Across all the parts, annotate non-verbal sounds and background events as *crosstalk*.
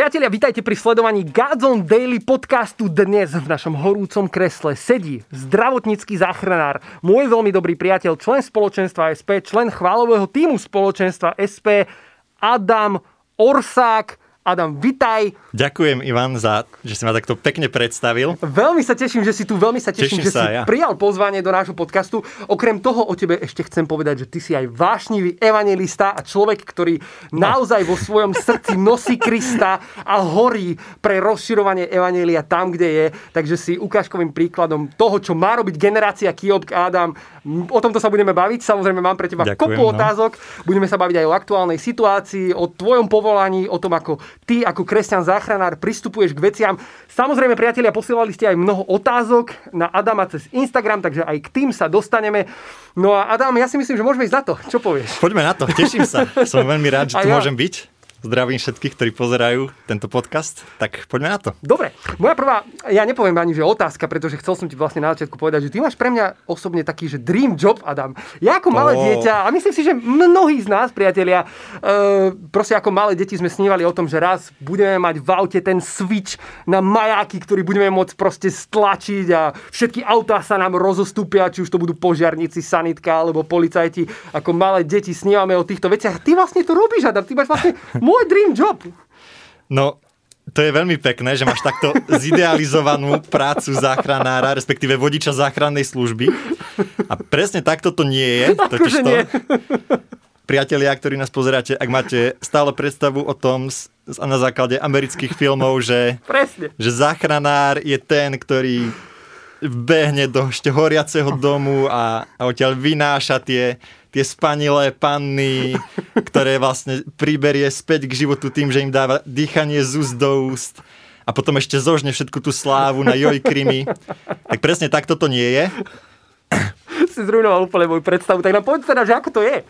Priatelia, vítajte pri sledovaní Godzone Daily podcastu. Dnes v našom horúcom kresle sedí zdravotnícky záchranár, môj veľmi dobrý priateľ, člen spoločenstva SP, člen chválového týmu spoločenstva SP, Adam Orsák. Adam, vitaj. Ďakujem, Ivan, za, že si ma takto pekne predstavil. Veľmi sa teším, že si tu, veľmi sa teším, Teším že sa si ja. prijal pozvanie do nášho podcastu. Okrem toho o tebe ešte chcem povedať, že ty si aj vášnivý evangelista a človek, ktorý naozaj vo svojom srdci nosí Krista a horí pre rozširovanie evanelia tam, kde je. Takže si ukážkovým príkladom toho, čo má robiť generácia Kiobk Adam. O tomto sa budeme baviť. Samozrejme, mám pre teba Ďakujem, kopu no. otázok. Budeme sa baviť aj o aktuálnej situácii, o tvojom povolaní, o tom, ako ty ako kresťan záchranár pristupuješ k veciam. Samozrejme, priatelia, posielali ste aj mnoho otázok na Adama cez Instagram, takže aj k tým sa dostaneme. No a Adam, ja si myslím, že môžeme ísť na to. Čo povieš? Poďme na to, teším sa. *laughs* Som veľmi rád, že tu ja. môžem byť. Zdravím všetkých, ktorí pozerajú tento podcast. Tak poďme na to. Dobre, moja prvá, ja nepoviem ani, že otázka, pretože chcel som ti vlastne na začiatku povedať, že ty máš pre mňa osobne taký, že dream job, Adam. Ja ako malé Ó. dieťa, a myslím si, že mnohí z nás, priatelia, e, proste ako malé deti sme snívali o tom, že raz budeme mať v aute ten switch na majáky, ktorý budeme môcť proste stlačiť a všetky autá sa nám rozostúpia, či už to budú požiarníci, sanitka alebo policajti. Ako malé deti snívame o týchto veciach. Ty vlastne to robíš, Adam. Ty máš vlastne *laughs* môj dream job. No, to je veľmi pekné, že máš takto zidealizovanú prácu záchranára, respektíve vodiča záchrannej služby. A presne takto to nie je. *laughs* Akože Totižto, nie. priatelia, ktorí nás pozeráte, ak máte stále predstavu o tom na základe amerických filmov, že Presne. že záchranár je ten, ktorý behne do ešte horiaceho domu a, a odtiaľ vynáša tie, tie spanilé panny, ktoré vlastne priberie späť k životu tým, že im dáva dýchanie z úst do úst a potom ešte zožne všetku tú slávu na joj krimi. Tak presne takto to nie je. si zrujnoval úplne moju predstavu. Tak nám povedz teda, že ako to je.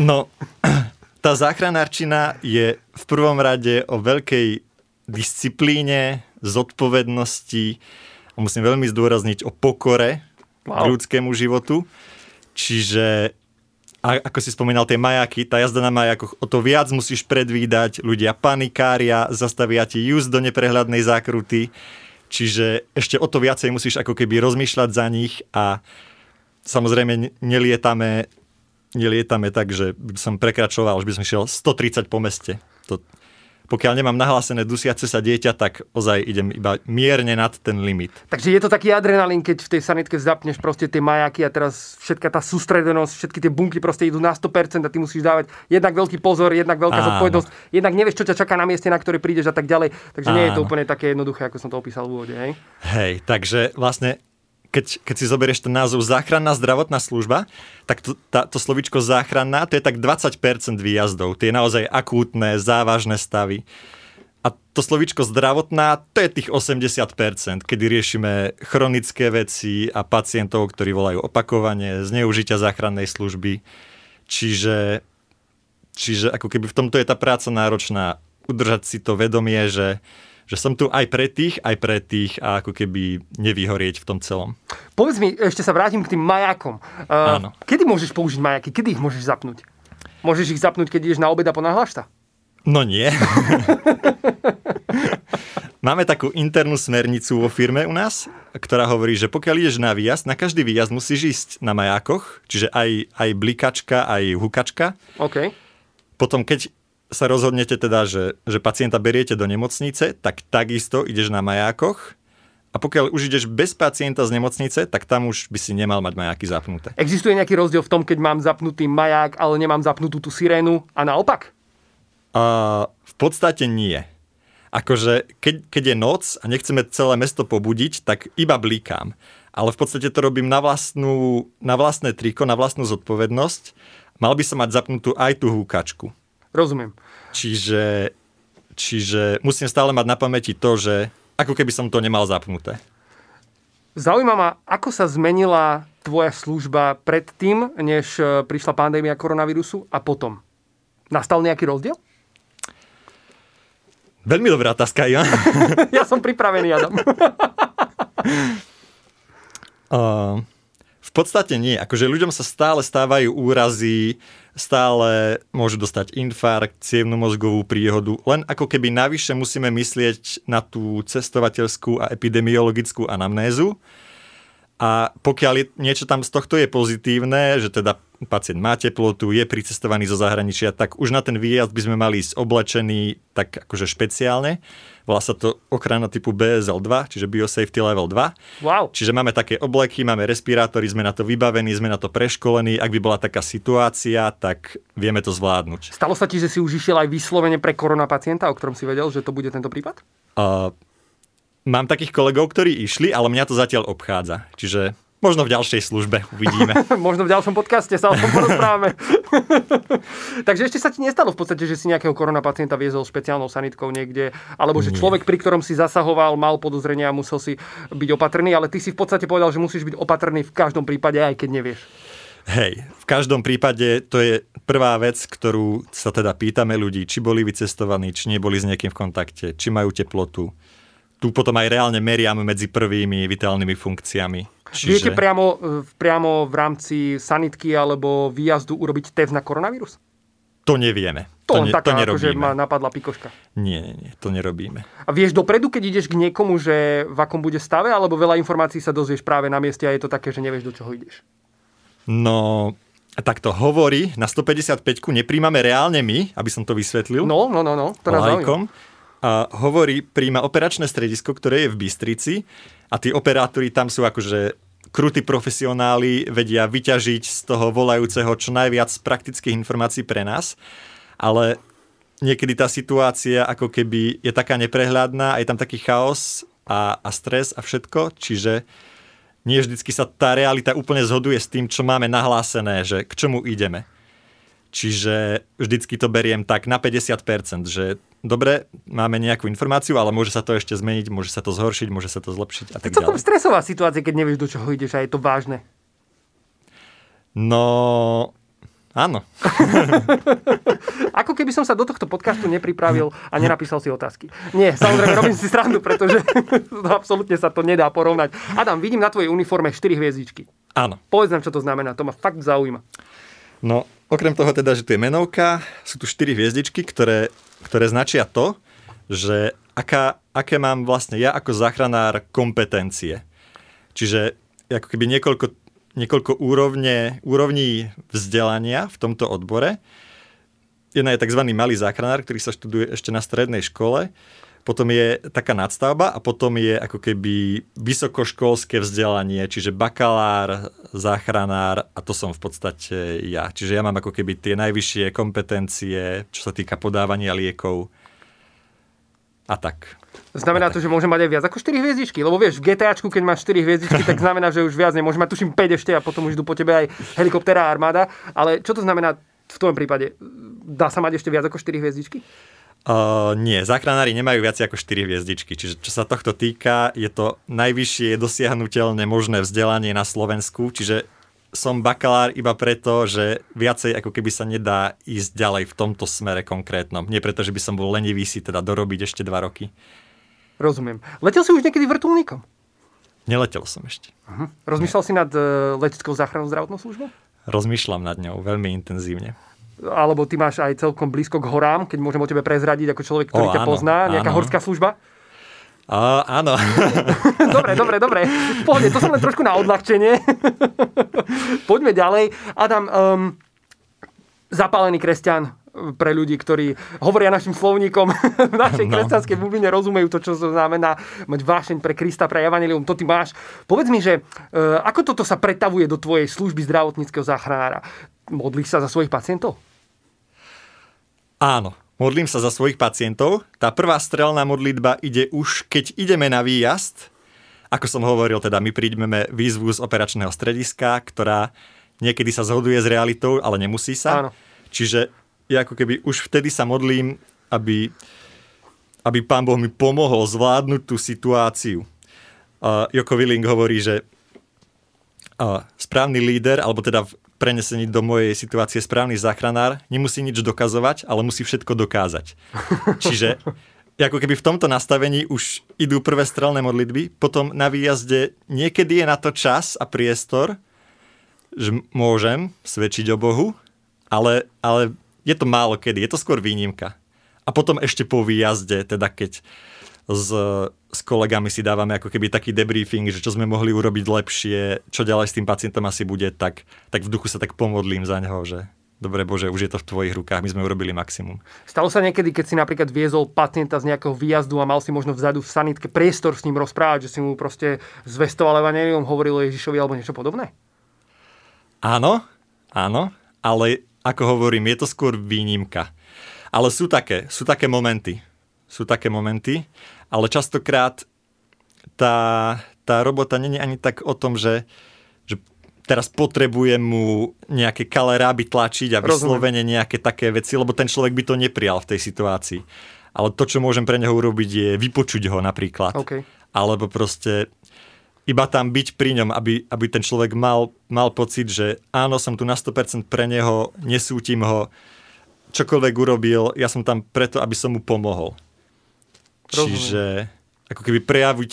No, *clears throat* tá záchranárčina je v prvom rade o veľkej disciplíne, zodpovednosti a musím veľmi zdôrazniť o pokore Wow. k ľudskému životu. Čiže a ako si spomínal, tie majaky, tá jazda na majakoch, o to viac musíš predvídať, ľudia panikária, zastavia ti just do neprehľadnej zákruty, čiže ešte o to viacej musíš ako keby rozmýšľať za nich a samozrejme ne- nelietame, nelietame tak, že som prekračoval, že by som šiel 130 po meste. To, pokiaľ nemám nahlásené dusiace sa dieťa, tak ozaj idem iba mierne nad ten limit. Takže je to taký adrenalín, keď v tej sanitke zapneš proste tie majaky a teraz všetka tá sústredenosť, všetky tie bunky proste idú na 100% a ty musíš dávať jednak veľký pozor, jednak veľká Áno. zodpovednosť, jednak nevieš, čo ťa čaká na mieste, na ktoré prídeš a tak ďalej. Takže nie je to Áno. úplne také jednoduché, ako som to opísal v úvode. Hej? Hej, takže vlastne keď, keď si zoberieš ten názov záchranná zdravotná služba, tak to, tá, to slovičko záchranná, to je tak 20% výjazdov. Tie naozaj akútne, závažné stavy. A to slovičko zdravotná, to je tých 80%, kedy riešime chronické veci a pacientov, ktorí volajú opakovane, zneužitia záchrannej služby. Čiže, čiže ako keby v tomto je tá práca náročná, udržať si to vedomie, že, že som tu aj pre tých, aj pre tých a ako keby nevyhorieť v tom celom. Povedz mi, ešte sa vrátim k tým majakom. Uh, Áno. Kedy môžeš použiť majaky? Kedy ich môžeš zapnúť? Môžeš ich zapnúť, keď ideš na obed a ponáhľaš sa? No nie. *laughs* Máme takú internú smernicu vo firme u nás, ktorá hovorí, že pokiaľ ideš na výjazd, na každý výjazd musíš ísť na majákoch, čiže aj, aj blikačka, aj hukačka. OK. Potom keď sa rozhodnete teda, že, že pacienta beriete do nemocnice, tak takisto ideš na majákoch. A pokiaľ už ideš bez pacienta z nemocnice, tak tam už by si nemal mať majáky zapnuté. Existuje nejaký rozdiel v tom, keď mám zapnutý maják, ale nemám zapnutú tú sirénu a naopak? Uh, v podstate nie. Akože keď, keď je noc a nechceme celé mesto pobudiť, tak iba blikám. Ale v podstate to robím na, vlastnú, na vlastné triko, na vlastnú zodpovednosť. Mal by som mať zapnutú aj tú húkačku. Rozumiem. Čiže, čiže musím stále mať na pamäti to, že ako keby som to nemal zapnuté. Zaujíma ma, ako sa zmenila tvoja služba pred tým, než e, prišla pandémia koronavírusu a potom? Nastal nejaký rozdiel? Veľmi dobrá otázka, Ivan. *laughs* Ja som pripravený, Adam. Uh, *laughs* podstate nie. Akože ľuďom sa stále stávajú úrazy, stále môžu dostať infarkt, cievnu mozgovú príhodu. Len ako keby navyše musíme myslieť na tú cestovateľskú a epidemiologickú anamnézu. A pokiaľ niečo tam z tohto je pozitívne, že teda pacient má teplotu, je pricestovaný zo zahraničia, tak už na ten výjazd by sme mali ísť oblečený tak akože špeciálne. Volá sa to ochrana typu BSL2, čiže Biosafety Level 2. Wow. Čiže máme také obleky, máme respirátory, sme na to vybavení, sme na to preškolení. Ak by bola taká situácia, tak vieme to zvládnuť. Stalo sa ti, že si už išiel aj vyslovene pre korona pacienta, o ktorom si vedel, že to bude tento prípad? Uh, mám takých kolegov, ktorí išli, ale mňa to zatiaľ obchádza. Čiže Možno v ďalšej službe uvidíme. *laughs* Možno v ďalšom podcaste sa o tom porozprávame. *laughs* Takže ešte sa ti nestalo v podstate, že si nejakého korona pacienta viezol špeciálnou sanitkou niekde, alebo že Nie. človek, pri ktorom si zasahoval, mal podozrenia a musel si byť opatrný, ale ty si v podstate povedal, že musíš byť opatrný v každom prípade, aj keď nevieš. Hej, v každom prípade to je prvá vec, ktorú sa teda pýtame ľudí, či boli vycestovaní, či neboli s niekým v kontakte, či majú teplotu. Tu potom aj reálne meriame medzi prvými vitálnymi funkciami Čiže... Viete priamo, e, priamo v rámci sanitky alebo výjazdu urobiť test na koronavírus? To nevieme. To, to, ne, taká, to nerobíme. Akože ma napadla pikoška. Nie, nie, nie, to nerobíme. A vieš dopredu, keď ideš k niekomu, že v akom bude stave, alebo veľa informácií sa dozvieš práve na mieste a je to také, že nevieš, do čoho ideš? No, tak to hovorí, na 155 nepríjmame reálne my, aby som to vysvetlil. No, no, no, no, to nás a hovorí, príjma operačné stredisko, ktoré je v Bystrici. A tí operátori tam sú akože krutí profesionáli, vedia vyťažiť z toho volajúceho čo najviac praktických informácií pre nás, ale niekedy tá situácia ako keby je taká neprehľadná a je tam taký chaos a, a stres a všetko, čiže nie vždycky sa tá realita úplne zhoduje s tým, čo máme nahlásené, že k čomu ideme. Čiže vždycky to beriem tak na 50%, že dobre, máme nejakú informáciu, ale môže sa to ešte zmeniť, môže sa to zhoršiť, môže sa to zlepšiť a tak ďalej. To stresová situácia, keď nevieš, do čoho ideš a je to vážne. No, Áno. *laughs* Ako keby som sa do tohto podcastu nepripravil a nenapísal si otázky. Nie, samozrejme, robím si srandu, pretože *laughs* absolútne sa to nedá porovnať. Adam, vidím na tvojej uniforme 4 hviezdičky. Áno. Povedz nám, čo to znamená, to ma fakt zaujíma. No, okrem toho teda, že tu je menovka, sú tu 4 hviezdičky, ktoré, ktoré značia to, že aká, aké mám vlastne ja ako záchranár kompetencie. Čiže ako keby niekoľko, niekoľko úrovne, úrovní vzdelania v tomto odbore. Jedna je tzv. malý záchranár, ktorý sa študuje ešte na strednej škole potom je taká nadstavba a potom je ako keby vysokoškolské vzdelanie, čiže bakalár, záchranár a to som v podstate ja. Čiže ja mám ako keby tie najvyššie kompetencie, čo sa týka podávania liekov a tak. Znamená to, že môžem mať aj viac ako 4 hviezdičky? Lebo vieš, v GTAčku, keď máš 4 hviezdičky, tak *laughs* znamená, že už viac nemôžem mať tuším 5 ešte a potom už idú po tebe aj helikoptera a armáda. Ale čo to znamená v tvojom prípade? Dá sa mať ešte viac ako 4 hviezdičky? Uh, nie, záchranári nemajú viac ako 4 hviezdičky, čiže čo sa tohto týka, je to najvyššie dosiahnutelné možné vzdelanie na Slovensku, čiže som bakalár iba preto, že viacej ako keby sa nedá ísť ďalej v tomto smere konkrétnom. Nie preto, že by som bol lenivý si teda dorobiť ešte 2 roky. Rozumiem. Letel si už niekedy vrtulníkom? Neletel som ešte. Uh-huh. Rozmýšľal si nad uh, leteckou záchrannou zdravotnou službou? Rozmýšľam nad ňou veľmi intenzívne alebo ty máš aj celkom blízko k horám, keď môžem o tebe prezradiť ako človek, ktorý o, ťa áno, pozná, nejaká áno. horská služba? A, áno. *laughs* dobre, dobre, dobre. Pohode, to som len trošku na odľahčenie. *laughs* Poďme ďalej. Adam, um, zapálený kresťan pre ľudí, ktorí hovoria našim slovníkom *laughs* v našej no. kresťanskej bubline, rozumejú to, čo to znamená mať vášeň pre Krista, pre Evangelium, to ty máš. Povedz mi, že uh, ako toto sa pretavuje do tvojej služby zdravotníckého záchranára? Modlíš sa za svojich pacientov? Áno, modlím sa za svojich pacientov. Tá prvá strelná modlitba ide už, keď ideme na výjazd. Ako som hovoril, teda my príjmeme výzvu z operačného strediska, ktorá niekedy sa zhoduje s realitou, ale nemusí sa. Áno. Čiže ja ako keby už vtedy sa modlím, aby, aby pán Boh mi pomohol zvládnuť tú situáciu. Uh, Joko Willing hovorí, že uh, správny líder, alebo teda v prenesení do mojej situácie správny záchranár nemusí nič dokazovať, ale musí všetko dokázať. *laughs* Čiže ako keby v tomto nastavení už idú prvé strelné modlitby, potom na výjazde niekedy je na to čas a priestor, že môžem svedčiť o Bohu, ale, ale je to málo kedy, je to skôr výnimka. A potom ešte po výjazde, teda keď s, s kolegami si dávame ako keby taký debriefing, že čo sme mohli urobiť lepšie, čo ďalej s tým pacientom asi bude, tak, tak v duchu sa tak pomodlím za neho, že dobre Bože, už je to v tvojich rukách, my sme urobili maximum. Stalo sa niekedy, keď si napríklad viezol pacienta z nejakého výjazdu a mal si možno vzadu v sanitke priestor s ním rozprávať, že si mu proste zvestoval evanelium, hovoril Ježišovi alebo niečo podobné? Áno, áno, ale ako hovorím, je to skôr výnimka. Ale sú také, sú také momenty. Sú také momenty, ale častokrát tá, tá robota není ani tak o tom, že, teraz potrebujem mu nejaké kaleráby tlačiť a vyslovene nejaké také veci, lebo ten človek by to neprijal v tej situácii. Ale to, čo môžem pre neho urobiť, je vypočuť ho napríklad. Okay. Alebo proste iba tam byť pri ňom, aby, aby ten človek mal, mal pocit, že áno, som tu na 100% pre neho, nesútim ho, čokoľvek urobil, ja som tam preto, aby som mu pomohol. Rozumiem. Čiže ako keby prejaviť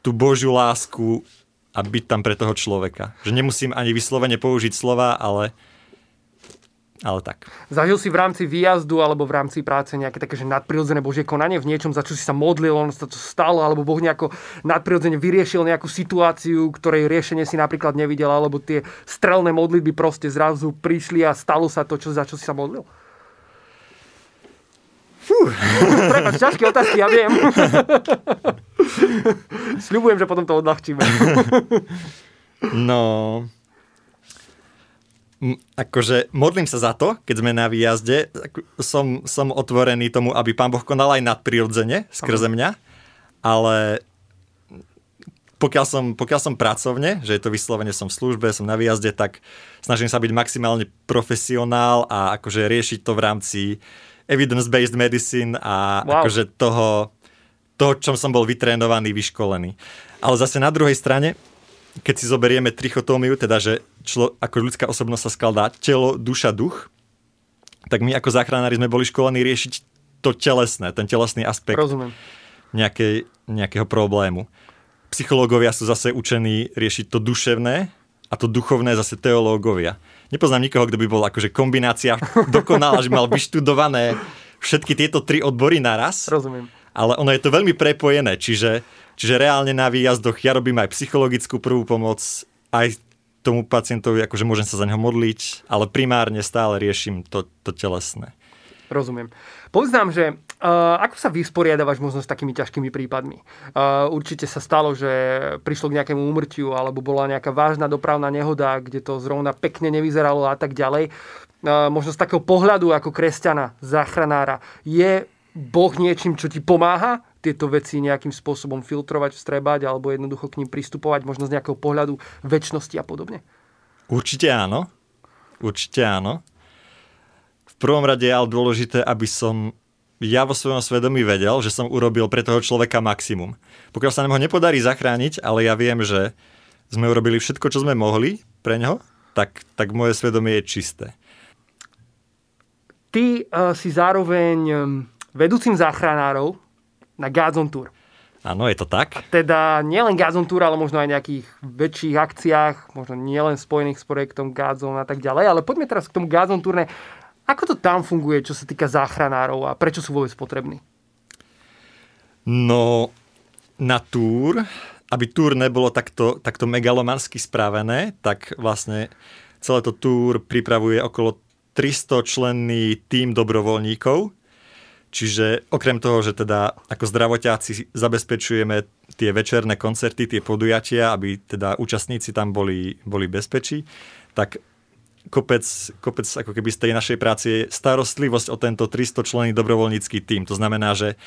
tú Božiu lásku a byť tam pre toho človeka. Že nemusím ani vyslovene použiť slova, ale ale tak. Zažil si v rámci výjazdu alebo v rámci práce nejaké také, že nadprirodzené Božie konanie v niečom, za čo si sa modlil, on sa to stalo, alebo Boh nejako nadprirodzene vyriešil nejakú situáciu, ktorej riešenie si napríklad nevidel, alebo tie strelné modlitby proste zrazu prišli a stalo sa to, čo, za čo si sa modlil? *laughs* Prepač, ťažké otázky, ja viem. *laughs* Sľubujem, že potom to odľahčíme. *laughs* no, akože modlím sa za to, keď sme na výjazde, som, som otvorený tomu, aby pán Boh konal aj nadprirodzene skrze mňa, ale pokiaľ som, pokiaľ som pracovne, že je to vyslovene som v službe, som na výjazde, tak snažím sa byť maximálne profesionál a akože riešiť to v rámci evidence-based medicine a wow. akože toho, toho, čom som bol vytrénovaný, vyškolený. Ale zase na druhej strane, keď si zoberieme trichotómiu, teda že člo, ako ľudská osobnosť sa skladá telo, duša, duch, tak my ako záchranári sme boli školení riešiť to telesné, ten telesný aspekt Rozumiem. Nejakej, nejakého problému. Psychológovia sú zase učení riešiť to duševné a to duchovné zase teológovia nepoznám nikoho, kto by bol akože kombinácia dokonalá, že mal vyštudované všetky tieto tri odbory naraz. Rozumiem. Ale ono je to veľmi prepojené, čiže, čiže reálne na výjazdoch ja robím aj psychologickú prvú pomoc, aj tomu pacientovi, akože môžem sa za neho modliť, ale primárne stále riešim to, to telesné. Rozumiem. Povedz nám, že ako sa vysporiadavaš možno s takými ťažkými prípadmi? Uh, určite sa stalo, že prišlo k nejakému úmrtiu alebo bola nejaká vážna dopravná nehoda, kde to zrovna pekne nevyzeralo a tak ďalej. Uh, možno z takého pohľadu ako kresťana, záchranára, je Boh niečím, čo ti pomáha tieto veci nejakým spôsobom filtrovať, vstrebať alebo jednoducho k ním pristupovať, možno z nejakého pohľadu väčšnosti a podobne? Určite áno. Určite áno prvom rade je ale dôležité, aby som ja vo svojom svedomí vedel, že som urobil pre toho človeka maximum. Pokiaľ sa nám ho nepodarí zachrániť, ale ja viem, že sme urobili všetko, čo sme mohli pre neho, tak, tak moje svedomie je čisté. Ty uh, si zároveň um, vedúcim záchranárov na Gazon Tour. Áno, je to tak. A teda nielen Gazon Tour, ale možno aj nejakých väčších akciách, možno nielen spojených s projektom Gazon a tak ďalej. Ale poďme teraz k tomu Gazon Tourne. Ako to tam funguje, čo sa týka záchranárov a prečo sú vôbec potrební? No, na túr, aby túr nebolo takto, takto megalomansky spravené, tak vlastne celé to túr pripravuje okolo 300 členný tým dobrovoľníkov, Čiže okrem toho, že teda ako zdravotiaci zabezpečujeme tie večerné koncerty, tie podujatia, aby teda účastníci tam boli, boli bezpečí, tak kopec, kopec ako keby z tej našej práce je starostlivosť o tento 300 členný dobrovoľnícky tým. To znamená, že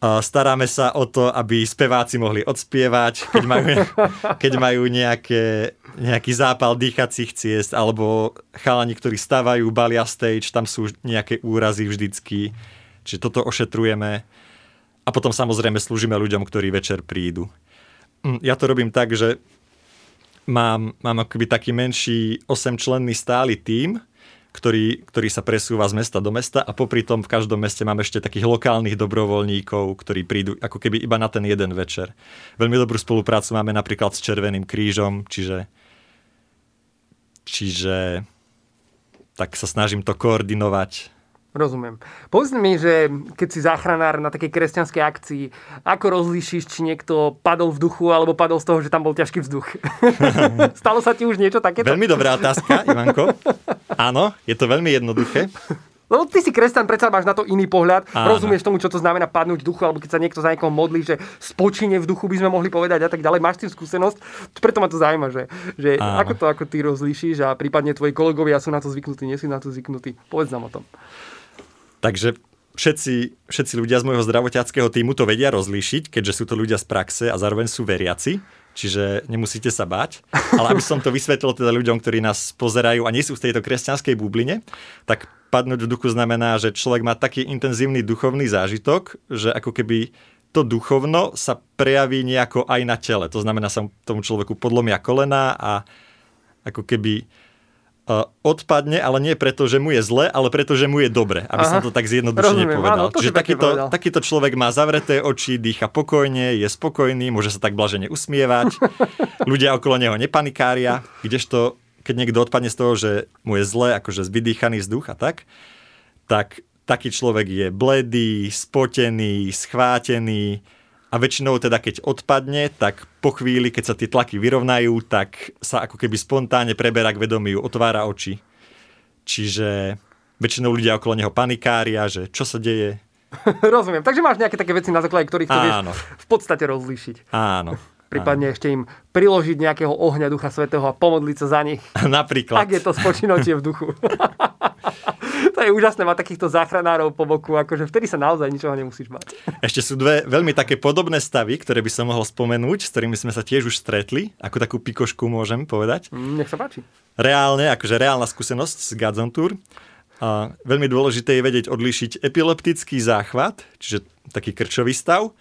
staráme sa o to, aby speváci mohli odspievať, keď majú, *laughs* keď majú nejaké, nejaký zápal dýchacích ciest, alebo chalani, ktorí stávajú, balia stage, tam sú nejaké úrazy vždycky. Čiže toto ošetrujeme. A potom samozrejme slúžime ľuďom, ktorí večer prídu. Hm, ja to robím tak, že mám, mám akoby taký menší 8-členný stály tím, ktorý, ktorý sa presúva z mesta do mesta a popri tom v každom meste mám ešte takých lokálnych dobrovoľníkov, ktorí prídu ako keby iba na ten jeden večer. Veľmi dobrú spoluprácu máme napríklad s Červeným krížom, čiže Čiže tak sa snažím to koordinovať. Rozumiem. Povedz mi, že keď si záchranár na takej kresťanskej akcii, ako rozlíšiš, či niekto padol v duchu, alebo padol z toho, že tam bol ťažký vzduch? *laughs* Stalo sa ti už niečo takéto? Veľmi dobrá otázka, Ivanko. Áno, je to veľmi jednoduché. Lebo ty si kresťan, predsa máš na to iný pohľad, Áno. rozumieš tomu, čo to znamená padnúť v duchu, alebo keď sa niekto za niekoho modlí, že spočine v duchu by sme mohli povedať a tak ďalej. Máš tým skúsenosť, preto ma to zaujíma, že, že ako to ako ty rozlíšiš a prípadne tvoji kolegovia sú na to zvyknutí, nie sú na to zvyknutí. Povedz nám o tom. Takže všetci, všetci ľudia z môjho zdravotiackého týmu to vedia rozlíšiť, keďže sú to ľudia z praxe a zároveň sú veriaci čiže nemusíte sa báť. Ale aby som to vysvetlil teda ľuďom, ktorí nás pozerajú a nie sú v tejto kresťanskej bubline, tak padnúť v duchu znamená, že človek má taký intenzívny duchovný zážitok, že ako keby to duchovno sa prejaví nejako aj na tele. To znamená, sa tomu človeku podlomia kolena a ako keby odpadne, ale nie preto, že mu je zle, ale preto, že mu je dobre, aby Aha, som to tak zjednodušene rozumiem, povedal. Áno, Čiže takýto, povedal. takýto človek má zavreté oči, dýcha pokojne, je spokojný, môže sa tak blažene usmievať, *laughs* ľudia okolo neho nepanikária, kdežto keď niekto odpadne z toho, že mu je zle, akože vydýchaný vzduch a tak, tak taký človek je bledý, spotený, schvátený, a väčšinou teda keď odpadne, tak po chvíli, keď sa tie tlaky vyrovnajú, tak sa ako keby spontánne preberá k vedomiu, otvára oči. Čiže väčšinou ľudia okolo neho panikária, že čo sa deje. *laughs* Rozumiem. Takže máš nejaké také veci, na základe ktorých to vieš v podstate rozlíšiť. Áno. Prípadne áno. ešte im priložiť nejakého ohňa Ducha Svetého a pomodliť sa za nich. *laughs* Napríklad. Ak je to spočinotie v duchu. *laughs* to je úžasné mať takýchto záchranárov po boku, akože vtedy sa naozaj ničoho nemusíš mať. Ešte sú dve veľmi také podobné stavy, ktoré by som mohol spomenúť, s ktorými sme sa tiež už stretli, ako takú pikošku môžem povedať. Mm, nech sa páči. Reálne, akože reálna skúsenosť z Godzone Tour. A veľmi dôležité je vedieť odlíšiť epileptický záchvat, čiže taký krčový stav,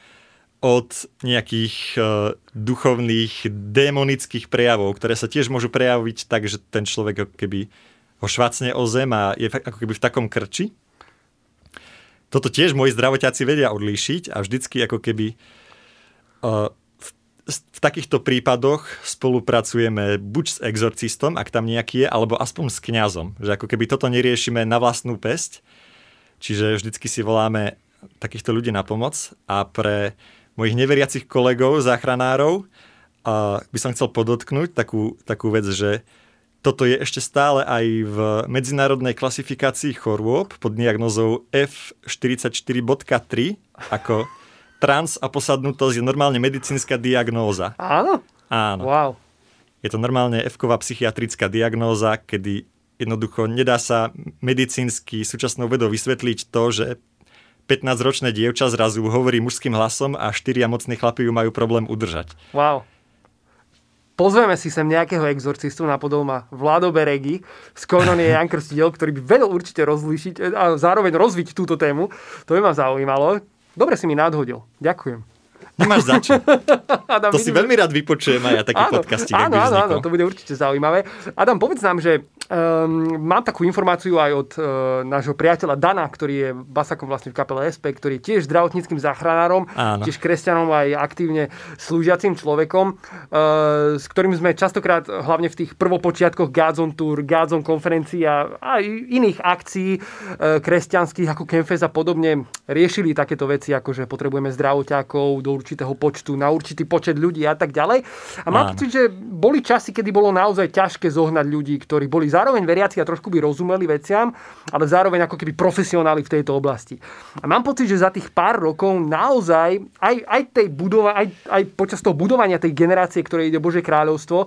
od nejakých uh, duchovných, démonických prejavov, ktoré sa tiež môžu prejaviť tak, že ten človek keby ho o zem a je ako keby v takom krči. Toto tiež moji zdravotiaci vedia odlíšiť a vždycky ako keby uh, v, takýchto prípadoch spolupracujeme buď s exorcistom, ak tam nejaký je, alebo aspoň s kňazom. Že ako keby toto neriešime na vlastnú pesť, čiže vždycky si voláme takýchto ľudí na pomoc a pre mojich neveriacich kolegov, záchranárov, by som chcel podotknúť takú, takú vec, že toto je ešte stále aj v medzinárodnej klasifikácii chorôb pod diagnozou F44.3 ako trans a posadnutosť je normálne medicínska diagnóza. Áno? Áno. Wow. Je to normálne F-ková psychiatrická diagnóza, kedy jednoducho nedá sa medicínsky súčasnou vedou vysvetliť to, že 15-ročné dievča zrazu hovorí mužským hlasom a štyria mocní chlapí ju majú problém udržať. Wow pozveme si sem nejakého exorcistu na ma Vlado Beregi z Kononie Jan Krstidel, ktorý by vedel určite rozlíšiť a zároveň rozviť túto tému. To by ma zaujímalo. Dobre si mi nadhodil. Ďakujem. Nemáš za čo. *laughs* Adam, to si veľmi rád vypočujem aj ja taký áno, podcasting. Áno, áno, áno, to bude určite zaujímavé. Adam, povedz nám, že um, mám takú informáciu aj od uh, nášho priateľa Dana, ktorý je basakom vlastne v kapele SP, ktorý je tiež zdravotníckým záchranárom, áno. tiež kresťanom aj aktívne slúžiacim človekom, uh, s ktorým sme častokrát hlavne v tých prvopočiatkoch Gazon Tour, Gazon konferencií a aj iných akcií uh, kresťanských ako Kemfes a podobne riešili takéto veci, ako že potrebujeme zdravoťákov do určitého počtu, na určitý počet ľudí a tak ďalej. A mám pocit, že boli časy, kedy bolo naozaj ťažké zohnať ľudí, ktorí boli zároveň veriaci a trošku by rozumeli veciam, ale zároveň ako keby profesionáli v tejto oblasti. A mám pocit, že za tých pár rokov naozaj aj, aj, tej budova, aj, aj počas toho budovania tej generácie, ktoré ide Bože kráľovstvo,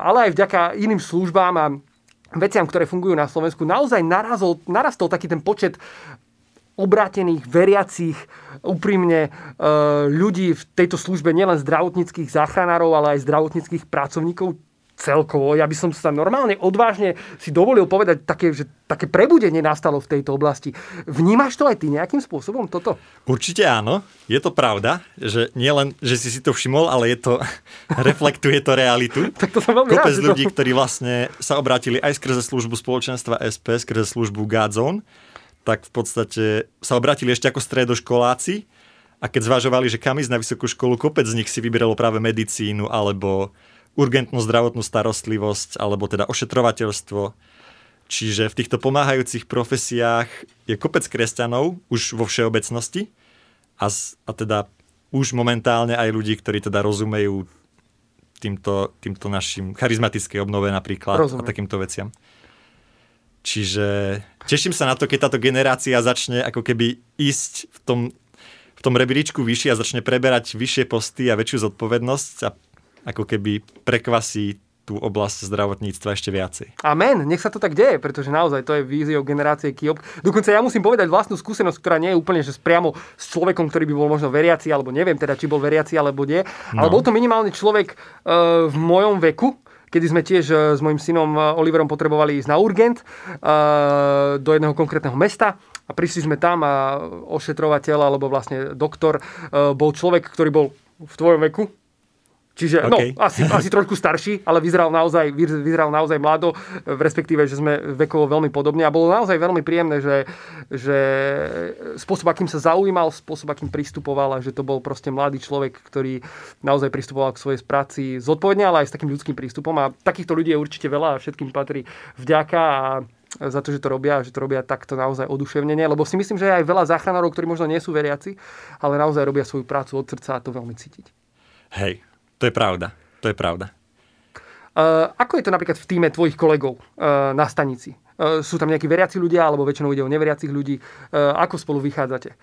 ale aj vďaka iným službám a veciam, ktoré fungujú na Slovensku, naozaj narazol, narastol taký ten počet obrátených, veriacich, úprimne e, ľudí v tejto službe, nielen zdravotníckých záchranárov, ale aj zdravotníckých pracovníkov celkovo. Ja by som sa normálne odvážne si dovolil povedať, také, že také prebudenie nastalo v tejto oblasti. Vnímaš to aj ty nejakým spôsobom toto? Určite áno. Je to pravda, že nielen, že si si to všimol, ale je to, *laughs* reflektuje to realitu. *laughs* tak to som veľmi Kopec rád, ľudí, to... ktorí vlastne sa obrátili aj skrze službu spoločenstva SP, skrze službu Godzone tak v podstate sa obratili ešte ako stredoškoláci a keď zvažovali, že kam ísť na vysokú školu, kopec z nich si vyberalo práve medicínu alebo urgentnú zdravotnú starostlivosť alebo teda ošetrovateľstvo. Čiže v týchto pomáhajúcich profesiách je kopec kresťanov už vo všeobecnosti a, a teda už momentálne aj ľudí, ktorí teda rozumejú týmto, týmto našim charizmatickej obnove napríklad Rozumiem. a takýmto veciam. Čiže teším sa na to, keď táto generácia začne ako keby ísť v tom, v tom rebríčku vyššie a začne preberať vyššie posty a väčšiu zodpovednosť a ako keby prekvasí tú oblasť zdravotníctva ešte viacej. Amen, nech sa to tak deje, pretože naozaj to je víziou generácie KIOP. Dokonca ja musím povedať vlastnú skúsenosť, ktorá nie je úplne že priamo s človekom, ktorý by bol možno veriaci, alebo neviem teda, či bol veriaci alebo nie, no. ale bol to minimálne človek uh, v mojom veku, kedy sme tiež uh, s mojim synom uh, Oliverom potrebovali ísť na urgent uh, do jedného konkrétneho mesta a prišli sme tam a ošetrovateľ alebo vlastne doktor bol človek, ktorý bol v tvojom veku, Čiže no, okay. no, asi, asi trošku starší, ale vyzeral naozaj, vyzeral naozaj mlado, v respektíve, že sme vekovo veľmi podobne a bolo naozaj veľmi príjemné, že, že spôsob, akým sa zaujímal, spôsob, akým pristupoval a že to bol proste mladý človek, ktorý naozaj pristupoval k svojej práci zodpovedne, ale aj s takým ľudským prístupom a takýchto ľudí je určite veľa a všetkým patrí vďaka a za to, že to robia, že to robia takto naozaj oduševnenie, lebo si myslím, že je aj veľa záchranárov, ktorí možno nie sú veriaci, ale naozaj robia svoju prácu od srdca a to veľmi cítiť. Hej, to je pravda. To je pravda. Uh, ako je to napríklad v týme tvojich kolegov uh, na stanici? Uh, sú tam nejakí veriaci ľudia, alebo väčšinou ide o neveriacich ľudí? Uh, ako spolu vychádzate?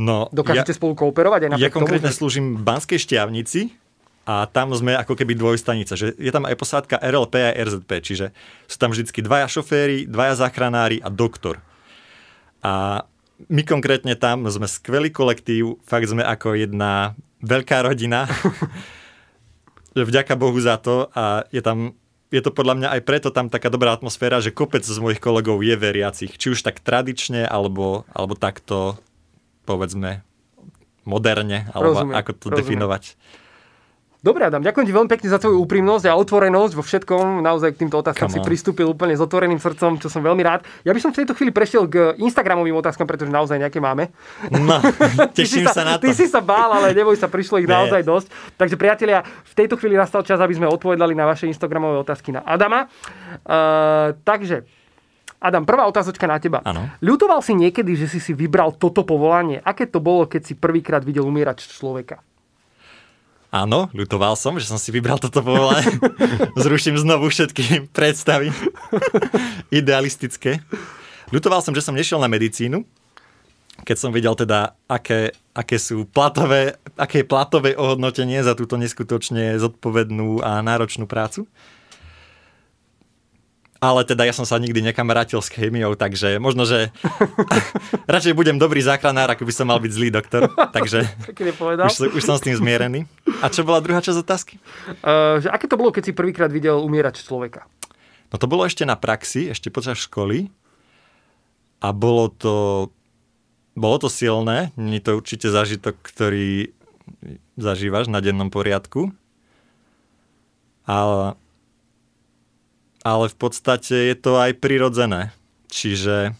No, Dokážete ja, spolu kooperovať? Aj ja konkrétne tomu, že... slúžim v Banskej šťavnici a tam sme ako keby dvojstanica. Že je tam aj posádka RLP a RZP, čiže sú tam vždy dvaja šoféry, dvaja záchranári a doktor. A my konkrétne tam sme skvelý kolektív, fakt sme ako jedna veľká rodina. *laughs* vďaka Bohu za to a je tam je to podľa mňa aj preto tam taká dobrá atmosféra, že kopec z mojich kolegov je veriacich. Či už tak tradične, alebo, alebo takto, povedzme, moderne, alebo rozumiem, ako to rozumiem. definovať. Dobre, Adam, ďakujem ti veľmi pekne za tvoju úprimnosť a otvorenosť vo všetkom. Naozaj k týmto otázkam si pristúpil úplne s otvoreným srdcom, čo som veľmi rád. Ja by som v tejto chvíli prešiel k Instagramovým otázkam, pretože naozaj nejaké máme. No, *laughs* teším sa, sa na to. Ty si sa bál, ale neboj sa, prišlo ich Nie. naozaj dosť. Takže priatelia, v tejto chvíli nastal čas, aby sme odpovedali na vaše Instagramové otázky na Adama. Uh, takže Adam, prvá otázočka na teba. Ano. Ľutoval si niekedy, že si si vybral toto povolanie? Aké to bolo, keď si prvýkrát videl umierať človeka? Áno, ľutoval som, že som si vybral toto povolanie. *laughs* Zruším znovu všetky predstavy idealistické. Ľutoval som, že som nešiel na medicínu, keď som videl teda, aké, aké sú platové, aké je platové ohodnotenie za túto neskutočne zodpovednú a náročnú prácu. Ale teda ja som sa nikdy nekamarátil s chémiou, takže možno, že *laughs* radšej budem dobrý záchranár, ako by som mal byť zlý doktor. Takže už, už som s tým zmierený. A čo bola druhá časť otázky? Uh, že aké to bolo, keď si prvýkrát videl umierať človeka? No to bolo ešte na praxi, ešte počas školy. A bolo to, bolo to silné. Nie to určite zážitok, ktorý zažívaš na dennom poriadku. Ale ale v podstate je to aj prirodzené. Čiže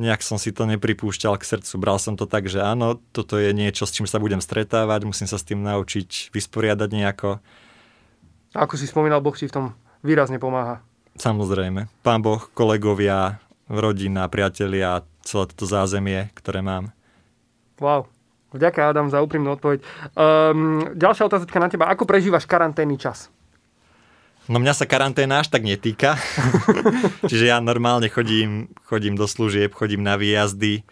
nejak som si to nepripúšťal k srdcu. Bral som to tak, že áno, toto je niečo, s čím sa budem stretávať, musím sa s tým naučiť vysporiadať nejako. Ako si spomínal, Boh ti v tom výrazne pomáha. Samozrejme. Pán Boh, kolegovia, rodina, priatelia, celé toto zázemie, ktoré mám. Wow. Vďaka, Adam, za úprimnú odpoveď. Um, ďalšia otázka na teba. Ako prežívaš karanténny čas? No mňa sa karanténa až tak netýka. *laughs* čiže ja normálne chodím, chodím do služieb, chodím na výjazdy.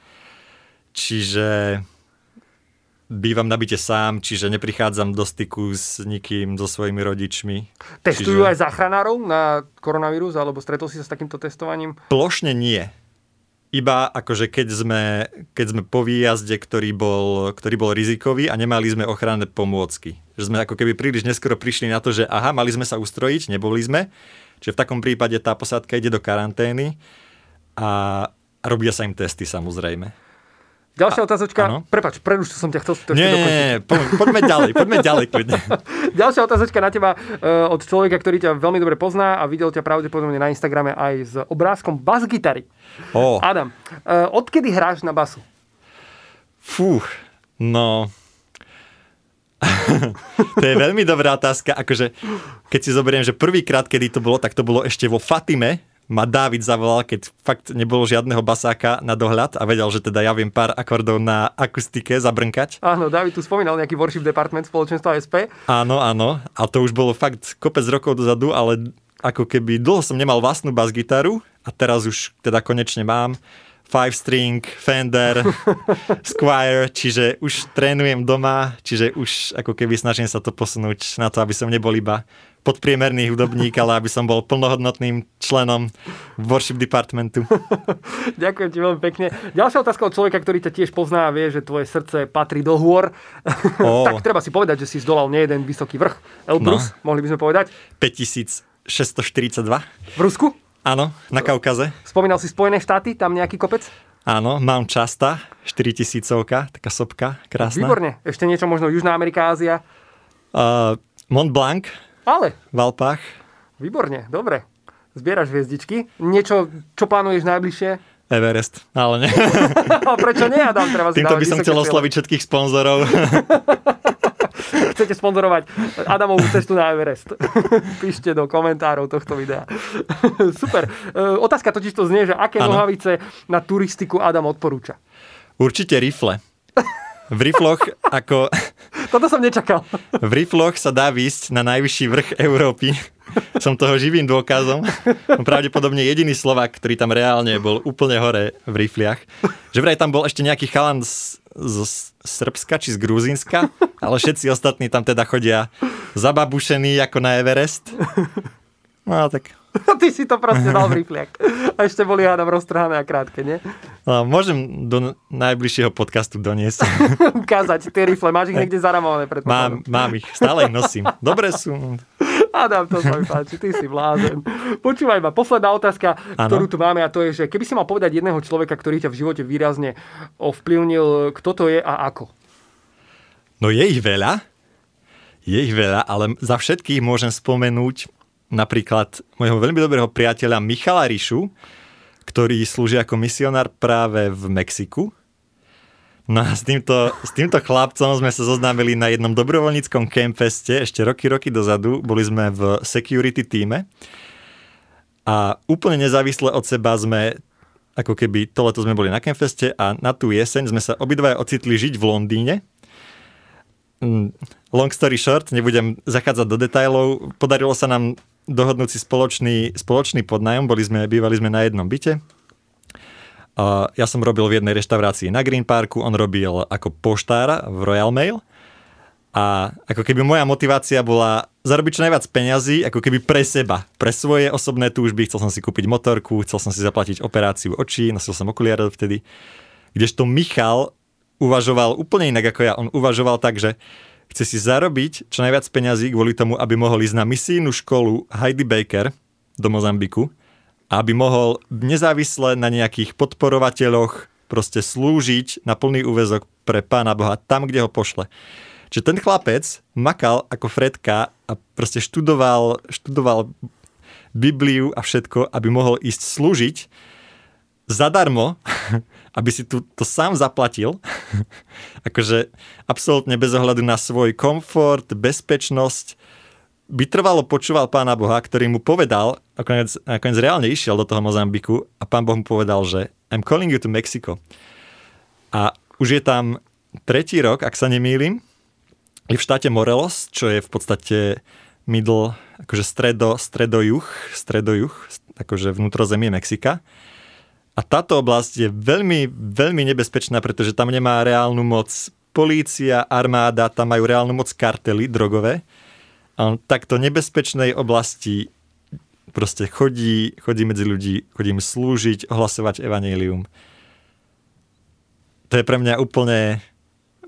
Čiže bývam na byte sám, čiže neprichádzam do styku s nikým, so svojimi rodičmi. Testujú čiže... aj záchranárov na koronavírus, alebo stretol si sa s takýmto testovaním? Plošne nie iba akože keď sme, keď sme po výjazde, ktorý bol, ktorý bol rizikový a nemali sme ochranné pomôcky. Že sme ako keby príliš neskoro prišli na to, že aha, mali sme sa ustrojiť, neboli sme. Čiže v takom prípade tá posádka ide do karantény a robia sa im testy samozrejme. Ďalšia otázočka. Ano? Prepač, preruš, som ťa chcel to nie, nie, nie, poďme ďalej, poďme ďalej kľudne. *laughs* Ďalšia otázočka na teba uh, od človeka, ktorý ťa veľmi dobre pozná a videl ťa pravdepodobne na Instagrame aj s obrázkom bas-gitary. Oh. Adam, uh, odkedy hráš na basu? Fú, no... *laughs* to je veľmi dobrá otázka. Akože, keď si zoberiem, že prvýkrát, kedy to bolo, tak to bolo ešte vo Fatime, ma Dávid zavolal, keď fakt nebolo žiadneho basáka na dohľad a vedel, že teda ja viem pár akordov na akustike zabrnkať. Áno, Dávid tu spomínal nejaký worship department spoločenstva SP. Áno, áno. A to už bolo fakt kopec rokov dozadu, ale ako keby dlho som nemal vlastnú bas-gitaru a teraz už teda konečne mám five string, Fender, *laughs* Squire, čiže už trénujem doma, čiže už ako keby snažím sa to posunúť na to, aby som nebol iba podpriemerný hudobník, ale aby som bol plnohodnotným členom worship departmentu. *laughs* Ďakujem ti veľmi pekne. Ďalšia otázka od človeka, ktorý ťa tiež pozná a vie, že tvoje srdce patrí do hôr. Oh. *laughs* tak treba si povedať, že si zdolal nie jeden vysoký vrch. Elbrus, no. mohli by sme povedať. 5642. V Rusku? Áno, na Kaukaze. Spomínal si Spojené štáty, tam nejaký kopec? Áno, mám časta, 4000 taká sopka, krásna. Výborne. Ešte niečo možno Južná Amerika, Ázia? Uh, Mont Blanc. Ale. V Alpách. Výborne, dobre. Zbieraš hviezdičky. Niečo, čo plánuješ najbližšie? Everest, ale nie. *laughs* Prečo nie, Adam? Treba Týmto by som chcel osloviť všetkých sponzorov. *laughs* chcete sponzorovať Adamovú cestu na Everest, *laughs* píšte do komentárov tohto videa. Super. E, otázka totiž to znie, že aké ano. nohavice na turistiku Adam odporúča? Určite rifle. V rifloch ako... Toto som nečakal. V rifloch sa dá výsť na najvyšší vrch Európy. Som toho živým dôkazom. Pravdepodobne jediný Slovak, ktorý tam reálne bol úplne hore v rifliach. Že vraj tam bol ešte nejaký chalan z, z Srbska či z Gruzínska, ale všetci ostatní tam teda chodia zababušení ako na Everest. No tak *laughs* Ty si to proste dal v rifliak. A ešte boli hádam roztrhané a krátke, nie? No, môžem do najbližšieho podcastu doniesť. *laughs* Ukázať tie rifle. Máš ich niekde zaramované pred mám, mám ich. Stále ich nosím. Dobre sú. Adam, to sa mi páči. Ty si blázen. Počúvaj ma. Posledná otázka, ano? ktorú tu máme a to je, že keby si mal povedať jedného človeka, ktorý ťa v živote výrazne ovplyvnil, kto to je a ako? No je ich veľa. Je ich veľa, ale za všetkých môžem spomenúť napríklad môjho veľmi dobrého priateľa Michala Ríšu, ktorý slúži ako misionár práve v Mexiku. No a s týmto, s týmto chlapcom sme sa zoznámili na jednom dobrovoľníckom campfeste ešte roky, roky dozadu. Boli sme v security týme a úplne nezávisle od seba sme ako keby to leto sme boli na campfeste a na tú jeseň sme sa obidvaja ocitli žiť v Londýne mm, long story short, nebudem zachádzať do detajlov, podarilo sa nám dohodnúť si spoločný, spoločný podnájom, boli sme, bývali sme na jednom byte. Uh, ja som robil v jednej reštaurácii na Green Parku, on robil ako poštára v Royal Mail. A ako keby moja motivácia bola zarobiť čo najviac peňazí, ako keby pre seba, pre svoje osobné túžby. Chcel som si kúpiť motorku, chcel som si zaplatiť operáciu očí, nosil som okuliare vtedy. Kdežto Michal uvažoval úplne inak ako ja. On uvažoval tak, že chce si zarobiť čo najviac peňazí kvôli tomu, aby mohol ísť na misijnú školu Heidi Baker do Mozambiku aby mohol nezávisle na nejakých podporovateľoch proste slúžiť na plný úvezok pre Pána Boha tam, kde ho pošle. Čiže ten chlapec makal ako Fredka a proste študoval, študoval Bibliu a všetko, aby mohol ísť slúžiť zadarmo *laughs* aby si tu, to sám zaplatil, *laughs* akože absolútne bez ohľadu na svoj komfort, bezpečnosť, by trvalo počúval pána Boha, ktorý mu povedal, nakoniec, nakoniec reálne išiel do toho Mozambiku a pán Boh mu povedal, že I'm calling you to Mexico. A už je tam tretí rok, ak sa nemýlim, je v štáte Morelos, čo je v podstate middle, akože stredo, stredojuh, stredojuh, akože vnútrozemie Mexika. A táto oblasť je veľmi, veľmi nebezpečná, pretože tam nemá reálnu moc polícia, armáda, tam majú reálnu moc kartely drogové. A on takto nebezpečnej oblasti proste chodí, chodí medzi ľudí, chodí im slúžiť, ohlasovať evanílium. To je pre mňa úplne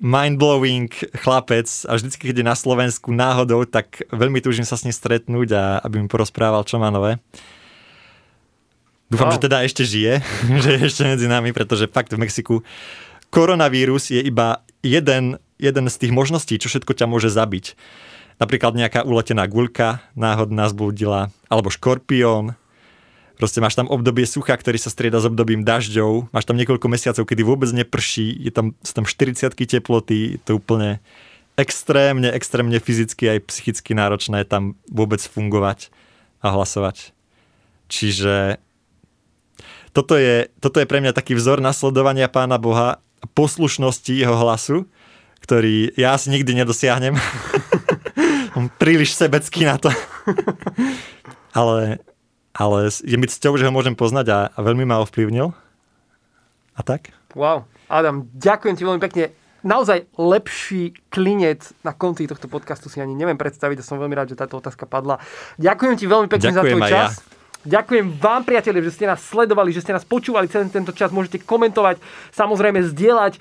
mindblowing chlapec a vždycky, keď je na Slovensku náhodou, tak veľmi túžim sa s ním stretnúť a aby mi porozprával, čo má nové. Dúfam, wow. že teda ešte žije, *laughs* že je ešte medzi nami, pretože fakt v Mexiku koronavírus je iba jeden, jeden z tých možností, čo všetko ťa môže zabiť. Napríklad nejaká uletená guľka náhodná zblúdila, alebo škorpión. Proste máš tam obdobie sucha, ktorý sa strieda s obdobím dažďov. Máš tam niekoľko mesiacov, kedy vôbec neprší, je tam, sú tam 40 teploty, je to úplne extrémne, extrémne fyzicky aj psychicky náročné tam vôbec fungovať a hlasovať. Čiže toto je, toto je pre mňa taký vzor nasledovania Pána Boha, poslušnosti jeho hlasu, ktorý ja asi nikdy nedosiahnem. *laughs* On príliš sebecký na to. *laughs* ale, ale je mi cťou, že ho môžem poznať a, a veľmi ma ovplyvnil. A tak? Wow. Adam, ďakujem ti veľmi pekne. Naozaj lepší klinec na konci tohto podcastu si ani neviem predstaviť a som veľmi rád, že táto otázka padla. Ďakujem ti veľmi pekne ďakujem za tvoj čas. Ja. Ďakujem vám, priatelia, že ste nás sledovali, že ste nás počúvali celý tento čas. Môžete komentovať, samozrejme zdieľať e,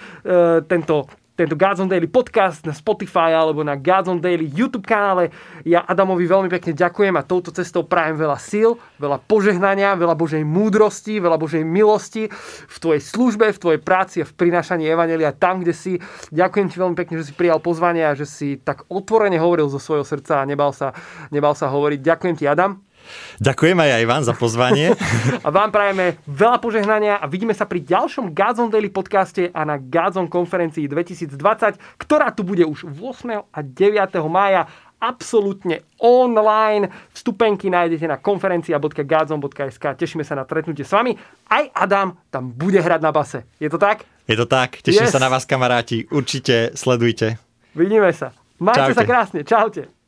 tento tento Gods Daily podcast na Spotify alebo na Gods Daily YouTube kanále. Ja Adamovi veľmi pekne ďakujem a touto cestou prajem veľa síl, veľa požehnania, veľa Božej múdrosti, veľa Božej milosti v tvojej službe, v tvojej práci a v prinášaní Evanelia tam, kde si. Ďakujem ti veľmi pekne, že si prijal pozvanie a že si tak otvorene hovoril zo svojho srdca a nebal sa, nebal sa hovoriť. Ďakujem ti, Adam. Ďakujem aj aj vám za pozvanie. *laughs* a vám prajeme veľa požehnania a vidíme sa pri ďalšom Gazon Daily podcaste a na Gazon konferencii 2020, ktorá tu bude už 8. a 9. mája absolútne online. Vstupenky nájdete na konferencia.gazon.sk. Tešíme sa na stretnutie s vami. Aj Adam tam bude hrať na base. Je to tak? Je to tak. Teším yes. sa na vás, kamaráti. Určite sledujte. Vidíme sa. Majte Čaute. sa krásne. Čaute.